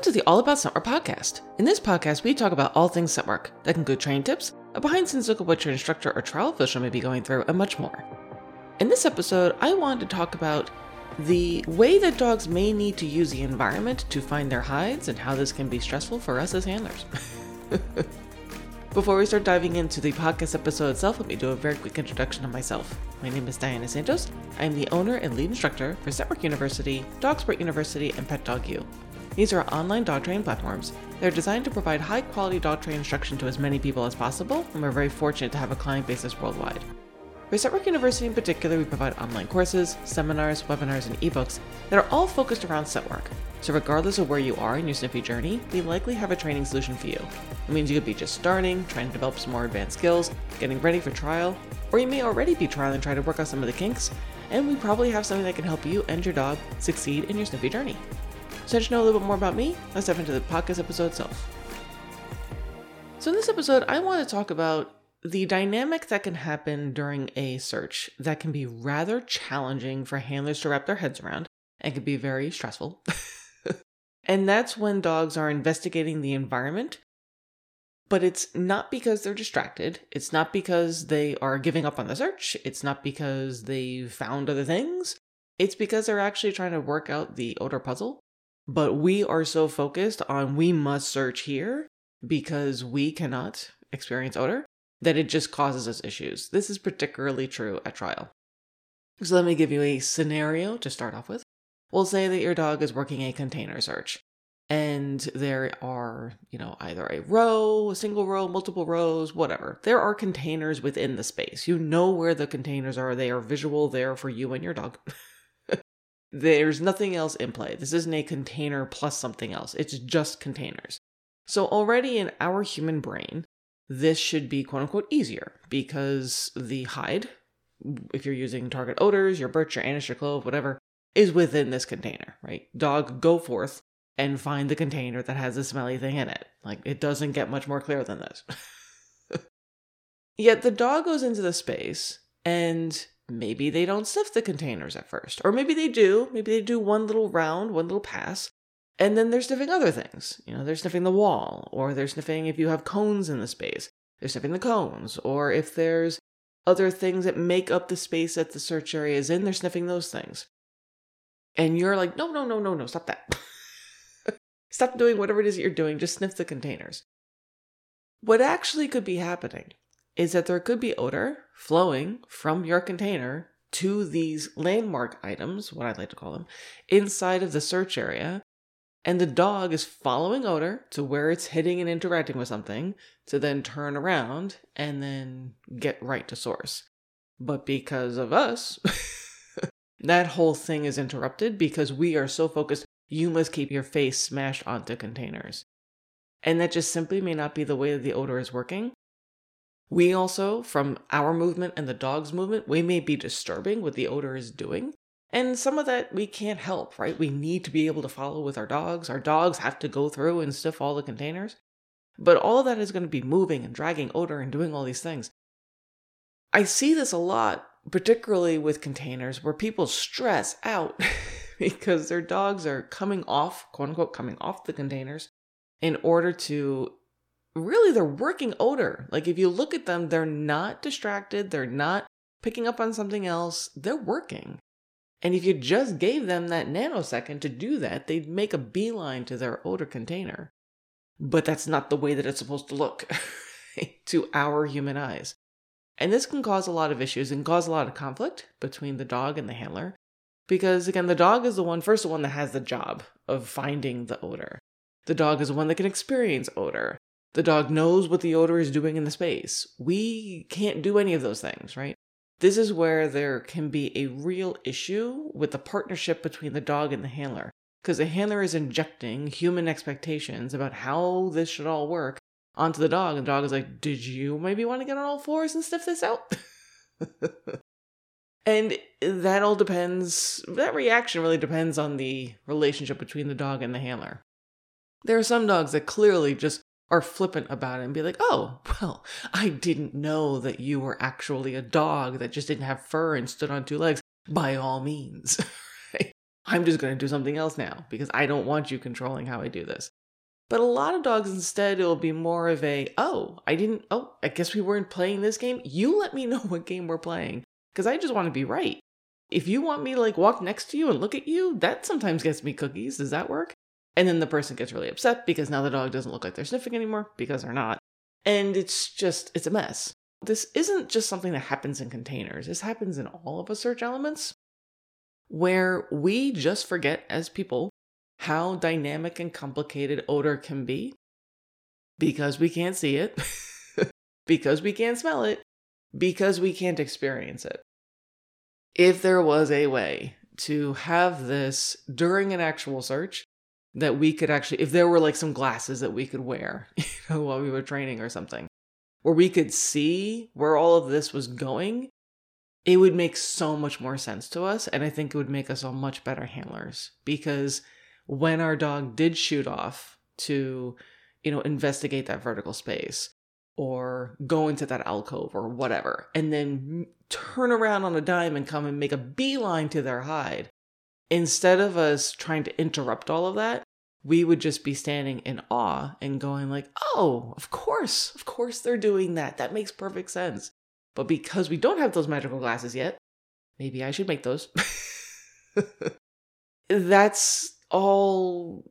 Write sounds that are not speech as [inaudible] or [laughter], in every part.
Welcome to the All About Scent Work podcast. In this podcast, we talk about all things scent work that can include training tips, a behind the scenes look at what your instructor or trial official may be going through, and much more. In this episode, I wanted to talk about the way that dogs may need to use the environment to find their hides and how this can be stressful for us as handlers. [laughs] Before we start diving into the podcast episode itself, let me do a very quick introduction of myself. My name is Diana Santos. I am the owner and lead instructor for Scentwork University, Dog Sport University, and Pet Dog U. These are online dog training platforms. They're designed to provide high quality dog training instruction to as many people as possible, and we're very fortunate to have a client base worldwide. For Scent Work University in particular, we provide online courses, seminars, webinars, and ebooks that are all focused around scent work. So, regardless of where you are in your sniffy journey, we likely have a training solution for you. It means you could be just starting, trying to develop some more advanced skills, getting ready for trial, or you may already be trialing trying to work out some of the kinks, and we probably have something that can help you and your dog succeed in your sniffy journey. So know a little bit more about me, let's dive into the podcast episode itself. So in this episode, I want to talk about the dynamic that can happen during a search that can be rather challenging for handlers to wrap their heads around and can be very stressful. [laughs] and that's when dogs are investigating the environment, but it's not because they're distracted. It's not because they are giving up on the search. It's not because they found other things. It's because they're actually trying to work out the odor puzzle but we are so focused on we must search here because we cannot experience odor that it just causes us issues. This is particularly true at trial. So let me give you a scenario to start off with. We'll say that your dog is working a container search and there are, you know, either a row, a single row, multiple rows, whatever. There are containers within the space. You know where the containers are. They are visual there for you and your dog. [laughs] There's nothing else in play. This isn't a container plus something else. It's just containers. So already in our human brain, this should be quote unquote easier because the hide, if you're using target odors, your birch, your anise, your clove, whatever, is within this container, right? Dog, go forth and find the container that has a smelly thing in it. Like it doesn't get much more clear than this. [laughs] Yet the dog goes into the space and maybe they don't sniff the containers at first. Or maybe they do. Maybe they do one little round, one little pass. And then they're sniffing other things. You know, they're sniffing the wall, or they're sniffing if you have cones in the space. They're sniffing the cones. Or if there's other things that make up the space that the search area is in, they're sniffing those things. And you're like, no, no, no, no, no, stop that. [laughs] stop doing whatever it is that you're doing. Just sniff the containers. What actually could be happening is that there could be odor flowing from your container to these landmark items, what I'd like to call them, inside of the search area. And the dog is following odor to where it's hitting and interacting with something to then turn around and then get right to source. But because of us, [laughs] that whole thing is interrupted because we are so focused, you must keep your face smashed onto containers. And that just simply may not be the way that the odor is working. We also, from our movement and the dog's movement, we may be disturbing what the odor is doing. And some of that we can't help, right? We need to be able to follow with our dogs. Our dogs have to go through and sniff all the containers. But all of that is going to be moving and dragging odor and doing all these things. I see this a lot, particularly with containers, where people stress out [laughs] because their dogs are coming off, quote unquote, coming off the containers in order to really they're working odor. Like if you look at them, they're not distracted, they're not picking up on something else, they're working. And if you just gave them that nanosecond to do that, they'd make a beeline to their odor container. But that's not the way that it's supposed to look [laughs] to our human eyes. And this can cause a lot of issues and cause a lot of conflict between the dog and the handler. Because again, the dog is the one, first, the one that has the job of finding the odor. The dog is the one that can experience odor. The dog knows what the odor is doing in the space. We can't do any of those things, right? This is where there can be a real issue with the partnership between the dog and the handler. Because the handler is injecting human expectations about how this should all work onto the dog. And the dog is like, Did you maybe want to get on all fours and sniff this out? [laughs] and that all depends, that reaction really depends on the relationship between the dog and the handler. There are some dogs that clearly just are flippant about it and be like, oh, well, I didn't know that you were actually a dog that just didn't have fur and stood on two legs. By all means. [laughs] I'm just going to do something else now because I don't want you controlling how I do this. But a lot of dogs instead, it'll be more of a, oh, I didn't, oh, I guess we weren't playing this game. You let me [laughs] know what game we're playing because I just want to be right. If you want me to like walk next to you and look at you, that sometimes gets me cookies. Does that work? And then the person gets really upset because now the dog doesn't look like they're sniffing anymore because they're not. And it's just, it's a mess. This isn't just something that happens in containers. This happens in all of us search elements where we just forget as people how dynamic and complicated odor can be because we can't see it, [laughs] because we can't smell it, because we can't experience it. If there was a way to have this during an actual search, that we could actually, if there were like some glasses that we could wear, [laughs] you know, while we were training or something, where we could see where all of this was going, it would make so much more sense to us. And I think it would make us all much better handlers because when our dog did shoot off to, you know, investigate that vertical space or go into that alcove or whatever, and then turn around on a dime and come and make a beeline to their hide, instead of us trying to interrupt all of that, we would just be standing in awe and going like, "Oh, of course. Of course they're doing that. That makes perfect sense." But because we don't have those magical glasses yet, maybe I should make those. [laughs] That's all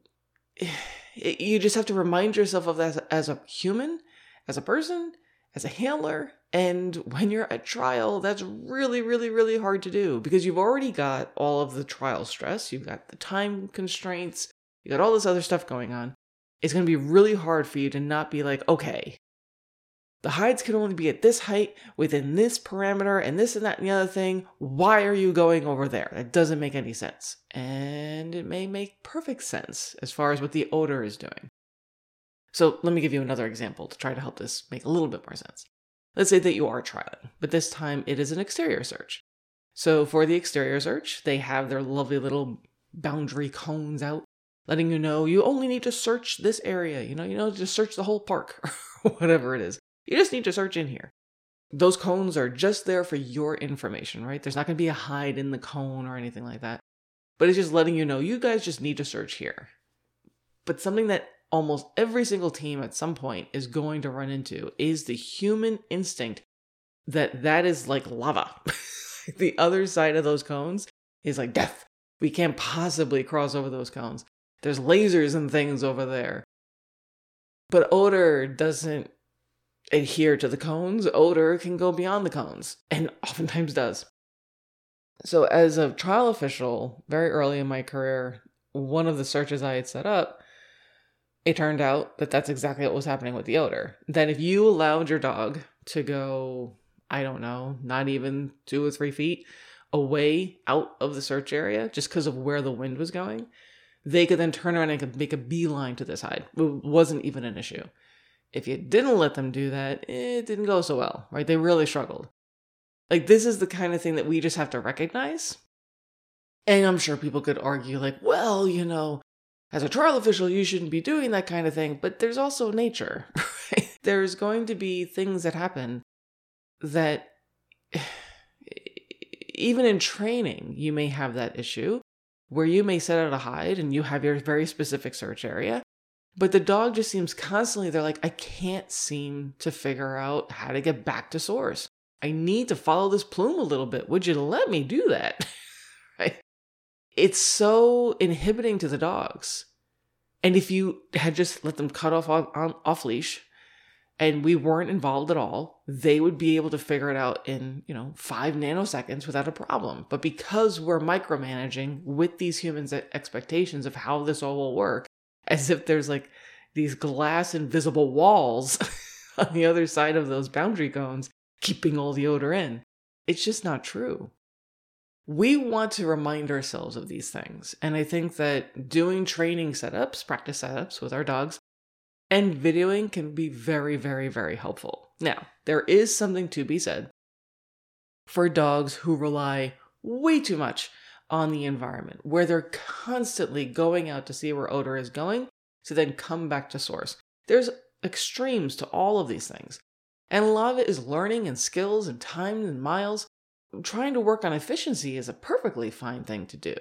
[sighs] you just have to remind yourself of that as a human, as a person, as a handler. And [laughs] when you're at trial, that's really, really, really hard to do because you've already got all of the trial stress. You've got the time constraints. You got all this other stuff going on. It's going to be really hard for you to not be like, okay, the hides can only be at this height within this parameter and this and that and the other thing. Why are you going over there? That doesn't make any sense. And it may make perfect sense as far as what the odor is doing. So let me give you another example to try to help this make a little bit more sense. Let's say that you are trialing, but this time it is an exterior search. So for the exterior search, they have their lovely little boundary cones out, letting you know you only need to search this area. You know, you know, just search the whole park [laughs] or whatever it is. You just need to search in here. Those cones are just there for your information, right? There's not going to be a hide in the cone or anything like that. But it's just letting you know you guys just need to search here. But something that almost every single team at some point is going to run into is the human instinct that that is like lava. [laughs] the other side of those cones is like death. We can't possibly cross over those cones. There's lasers and things over there. But odor doesn't adhere to the cones, odor can go beyond the cones, and [laughs] oftentimes does. So, as a trial official, very early in my career, one of the searches I had set up, it turned out that that's exactly what was happening with the odor. That if you allowed your dog to go, I don't know, not even two or three feet away out of the search area just because of where the wind was going, they could then turn around and make a beeline to this hide. It wasn't even an issue. If you didn't let them do that, it didn't go so well, right? They really struggled. Like, this is the kind of thing that we just have to recognize. And I'm sure people could argue, like, well, you know, as a trial official, you shouldn't be doing that kind of thing. But there's also nature, [laughs] right? There's going to be things that happen that, [sighs] even in training, you may have that issue where you may set out a hide and you have your very specific search area but the dog just seems constantly, they're like, I can't seem to figure out how to get back to source. I need to follow this plume a little bit. Would you let me do that? [laughs] right? It's so inhibiting to the dogs. And if you had just let them cut off on, on off leash and we weren't involved at all, they would be able to figure it out in, you know, five nanoseconds without a problem. But because we're micromanaging with these humans' expectations of how this all will work, as if there's like these glass invisible walls [laughs] on the other side of those boundary cones keeping all the odor in. It's just not true. We want to remind ourselves of these things. And I think that doing training setups, practice setups with our dogs, and videoing can be very, very, very helpful. Now, there is something to be said for dogs who rely way too much on the environment, where they're constantly going out to see where odor is going to then come back to source. There's extremes to all of these things. And a lot of it is learning and skills and time and miles. Trying to work on efficiency is a perfectly fine thing to do.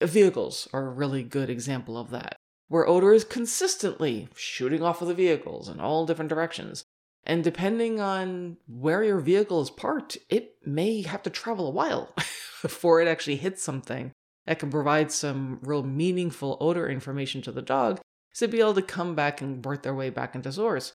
Vehicles are a really good example of that, where odor is consistently shooting off of the vehicles in all different directions. And depending on where your vehicle is parked, it may have to travel a while [laughs] before it actually hits something that can provide some real meaningful odor information to the dog to be able to come back and work their way back into source.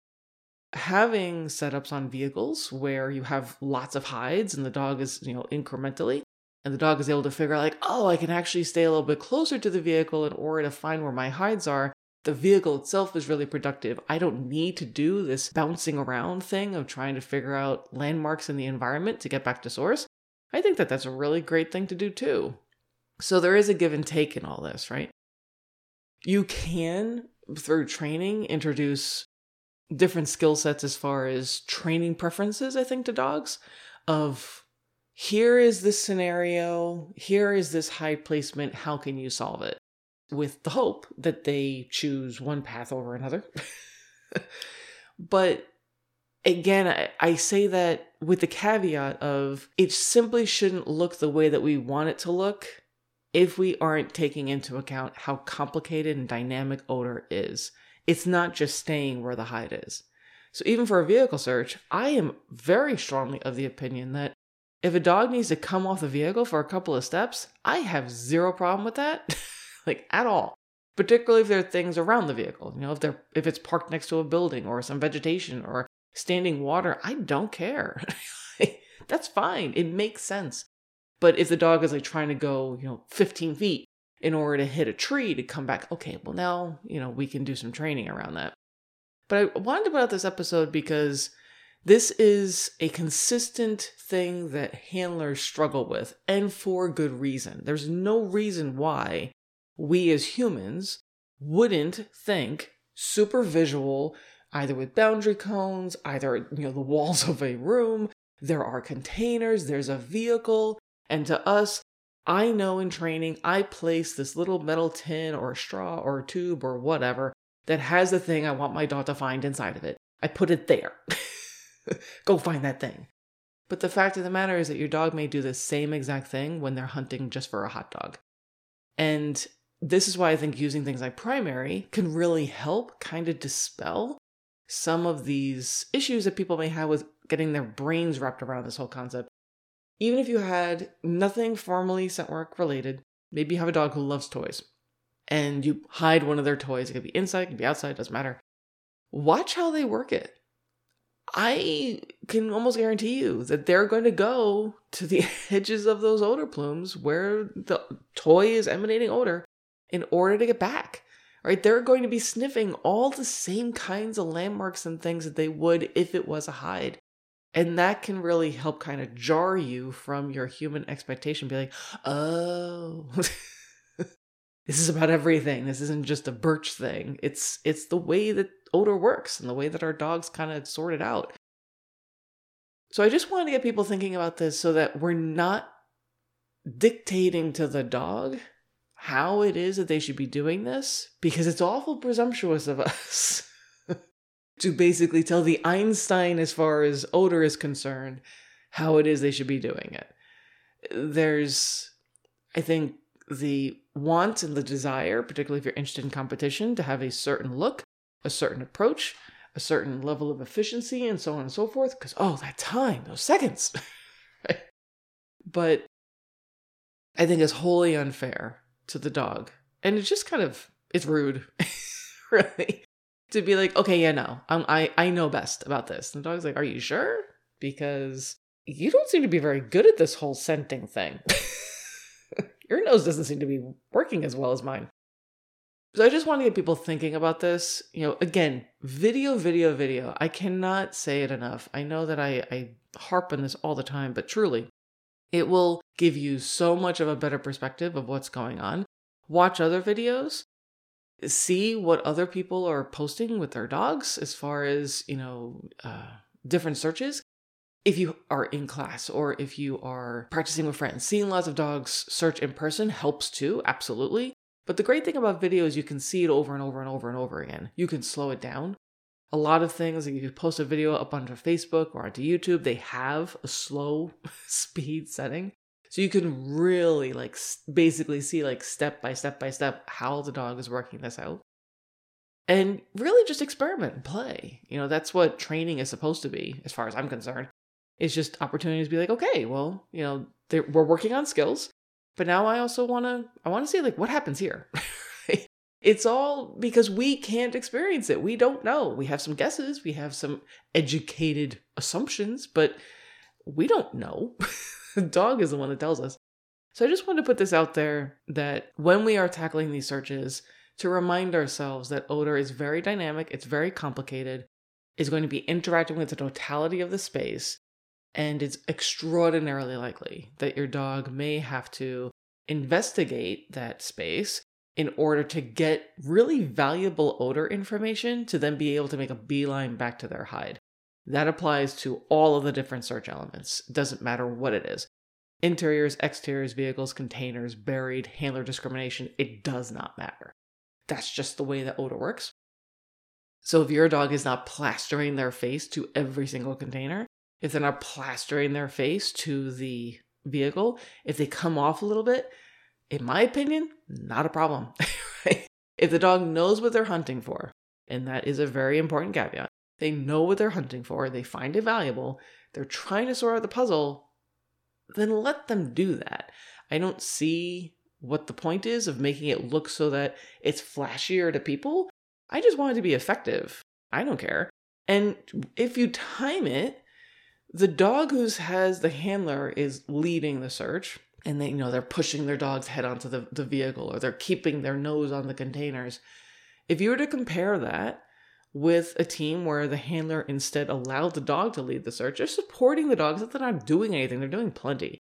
Having setups on vehicles where you have lots of hides and the dog is, you know, incrementally and the dog is able to figure out like oh i can actually stay a little bit closer to the vehicle in order to find where my hides are. The vehicle itself is really productive. I don't need to do this bouncing around thing of trying to figure out landmarks in the environment to get back to source. I think that that's a really great thing to do too. So there is a give and take in all this right? You can through training introduce different skill sets as far as training preferences i think to dogs of here is this scenario, here is this hide placement, how can you solve it? With the hope that they choose one path over another. [laughs] but again, I, I, say that with the caveat of it simply shouldn't look the way that we want it to look if we aren't taking into account how complicated and dynamic odor is. It's not just staying where the hide is. So, even for a vehicle search, I am very strongly of the opinion that if a dog needs to come off the vehicle for a couple of steps, I have zero problem with that, [laughs] like at all. Particularly if there are things around the vehicle. You know, if they're if it's parked next to a building or some vegetation or standing water, I don't care. [laughs] That's fine. It makes sense. But if the dog is like trying to go, you know, 15 feet in order to hit a tree to come back, okay, well now, you know, we can do some training around that. But I wanted to put out this episode because this is a consistent thing that handlers struggle with, and for good reason. There's no reason why we as humans wouldn't think super visual, either with boundary cones, either, you know, the walls [laughs] of a room, there are containers, there's a vehicle, and to us, I know in training, I place this little metal tin or straw or tube or whatever that has the thing I want my dog to find inside of it. I put it there. [laughs] Go find that thing. But the fact of the matter is that your dog may do the same exact thing when they're hunting just for a hot dog. And this is why I think using things like primary can really help kind of dispel some of these issues that people may have with getting their brains wrapped around this whole concept. Even if you had nothing formally scent work related, maybe you have a dog who loves toys and you hide one of their toys. It could be inside, it could be outside, doesn't matter. Watch how they work it. I can almost guarantee you that they're going to go to the [laughs] edges of those odor plumes where the toy is emanating odor in order to get back. Right? They're going to be sniffing all the same kinds of landmarks and things that they would if it was a hide. And that can really help kind of jar you from your human expectation. Be like, oh, [laughs] this is about everything. This isn't just a birch thing. It's it's the way that odor works and the way that our dogs kind of sort it out. So I just wanted to get people thinking about this so that we're not dictating to the dog how it is that they should be doing this because it's awful presumptuous of us [laughs] to basically tell the Einstein as far as odor is concerned how it is they should be doing it. There's I think the want and the desire, particularly if you're interested in competition, to have a certain look a certain approach, a certain level of efficiency, and so on and so forth. Because, oh, that time, those seconds. [laughs] But I think it's wholly unfair to the dog. And it's just kind of, it's rude, [laughs] really, to be like, okay, yeah, no, I'm, I, I know best about this. And the dog's like, are you sure? Because you don't seem to be very good at this whole scenting thing. [laughs] Your nose doesn't seem to be working as well as mine. So I just want to get people thinking about this. You know, again, video, video, video. I cannot say it enough. I know that I, I harp on this all the time, but truly, it will give you so much of a better perspective of what's going on. Watch other videos, see what other people are posting with their dogs as far as, you know, uh, different searches. If you are in class or if you are practicing with friends, seeing lots of dogs search in person helps too, absolutely. But the great thing about video is you can see it over and over and over and over again. You can slow it down. A lot of things, if you post a video up onto Facebook or onto YouTube, they have a slow [laughs] speed setting. So you can really like basically see like step by step by step how the dog is working this out. And really just experiment and play. You know, that's what training is supposed to be, as far as I'm concerned. It's just opportunities to be like, okay, well, you know, we're working on skills, but now I also want to, I want to see like what happens here. [laughs] it's all because we can't experience it. We don't know. We have some guesses, we have some educated assumptions, but we don't know. [laughs] the [laughs] dog is the one that tells us. So I just wanted to put this out there that when we are tackling these searches, to remind ourselves that odor is very dynamic, it's very complicated, is going to be interacting with the totality of the space, and it's extraordinarily likely that your dog may have to investigate that space in order to get really valuable odor information to then be able to make a beeline back to their hide. That applies to all of the different search elements. It doesn't matter what it is. Interiors, exteriors, vehicles, containers, buried, handler discrimination, it does not matter. That's just the way that odor works. So if your dog is not plastering their face to every single container, if they're not plastering their face to the vehicle, if they come off a little bit, in my opinion, not a problem. [laughs] If the dog knows what they're hunting for, and that is a very important caveat, they know what they're hunting for, they find it valuable, they're trying to sort out the puzzle, then let them do that. I don't see what the point is of making it look so that it's flashier to people. I just want it to be effective. I don't care. And if you time it, the dog who has the handler is leading the search and they you know they're pushing their dog's head onto the, the vehicle or they're keeping their nose on the containers. If you were to compare that with a team where the handler instead allowed the dog to lead the search. They're supporting the dogs, that they're not doing anything, they're doing plenty.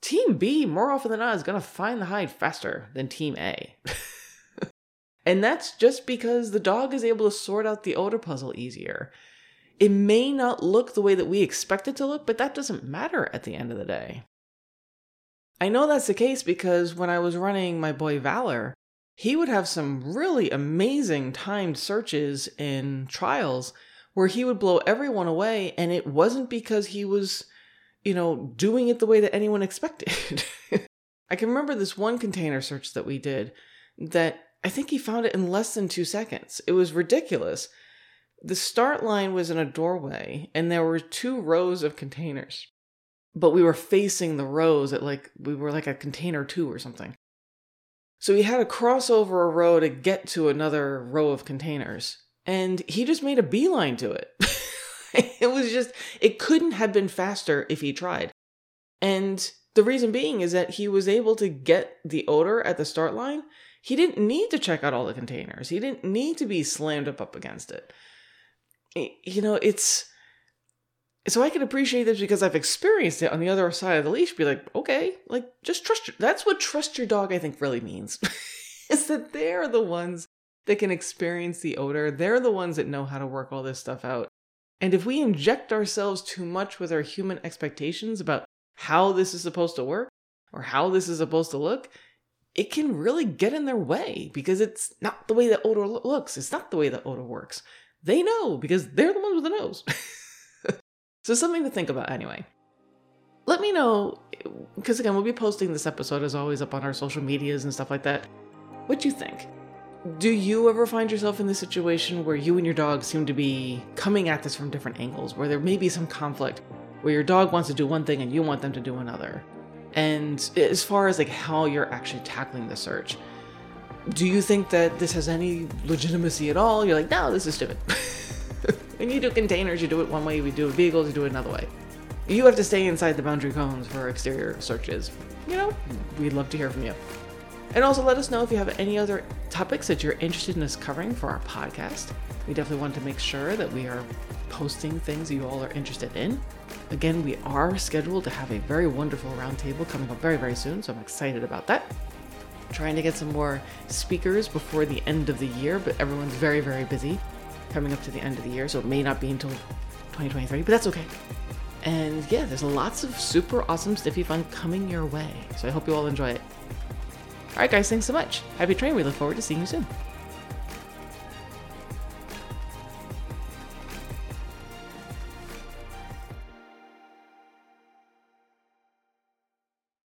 Team B, more often than not, is going to find the hide faster than Team A. [laughs] and that's just because the dog is able to sort out the odor puzzle easier. It may not look the way that we expect it to look, but that doesn't matter at the end of the day. I know that's the case because when I was running my boy Valor, he would have some really amazing timed searches in trials where he would blow everyone away and it wasn't because he was you know doing it the way that anyone [laughs] expected. I can remember this one container search that we did that i think he found it in less than two seconds. It was ridiculous. The start line was in a doorway and there were two rows of containers but we were facing the rows at like we were like a container two or something so he had to cross over a row to get to another row of containers. And he just made a beeline to it. [laughs] it was just, it couldn't have been faster if he tried. And the reason being is that he was able to get the odor at the start line. He didn't need to check out all the containers, he didn't need to be slammed up, up against it. You know, it's so I can appreciate this because I've experienced it on the other side of the leash. Be like, okay, like just trust your. That's what trust your dog. I think really means [laughs] is that they're the ones that can experience the odor. They're the ones that know how to work all this stuff out. And if we inject ourselves too much with our human expectations about how this is supposed to work or how this is supposed to look, it can really get in their way because it's not the way that odor looks. It's not the way that odor works. They know because they're the ones with the nose. [laughs] So, something to think about anyway. Let me know, because again, we'll be posting this episode as always up on our social medias and stuff like that. What do you think? Do you ever find yourself in the situation where you and your dog seem to be coming at this from different angles, where there may be some conflict, where your dog wants to do one thing and you want them to do another? And as far as like how you're actually tackling the search, do you think that this has any legitimacy at all? You're like, no, this is stupid. [laughs] when you do containers, you do it one way. We do vehicles, you do it another way. You have to stay inside the boundary cones for exterior searches. You know, we'd love to hear from you. And also let us know if you have any other topics that you're interested in us covering for our podcast. We definitely want to make sure that we are posting things you all are interested in. Again, we are scheduled to have a very wonderful roundtable coming up very, very soon, so I'm excited about that. trying to get some more speakers before the end of the year, but everyone's very, very busy coming up to the end of the year, so it may not be until 2023, but that's okay. And yeah, there's lots of super awesome sniffy fun coming your way, so I hope you all enjoy it. Alright, guys, thanks so much. Happy train. We look forward to seeing you soon.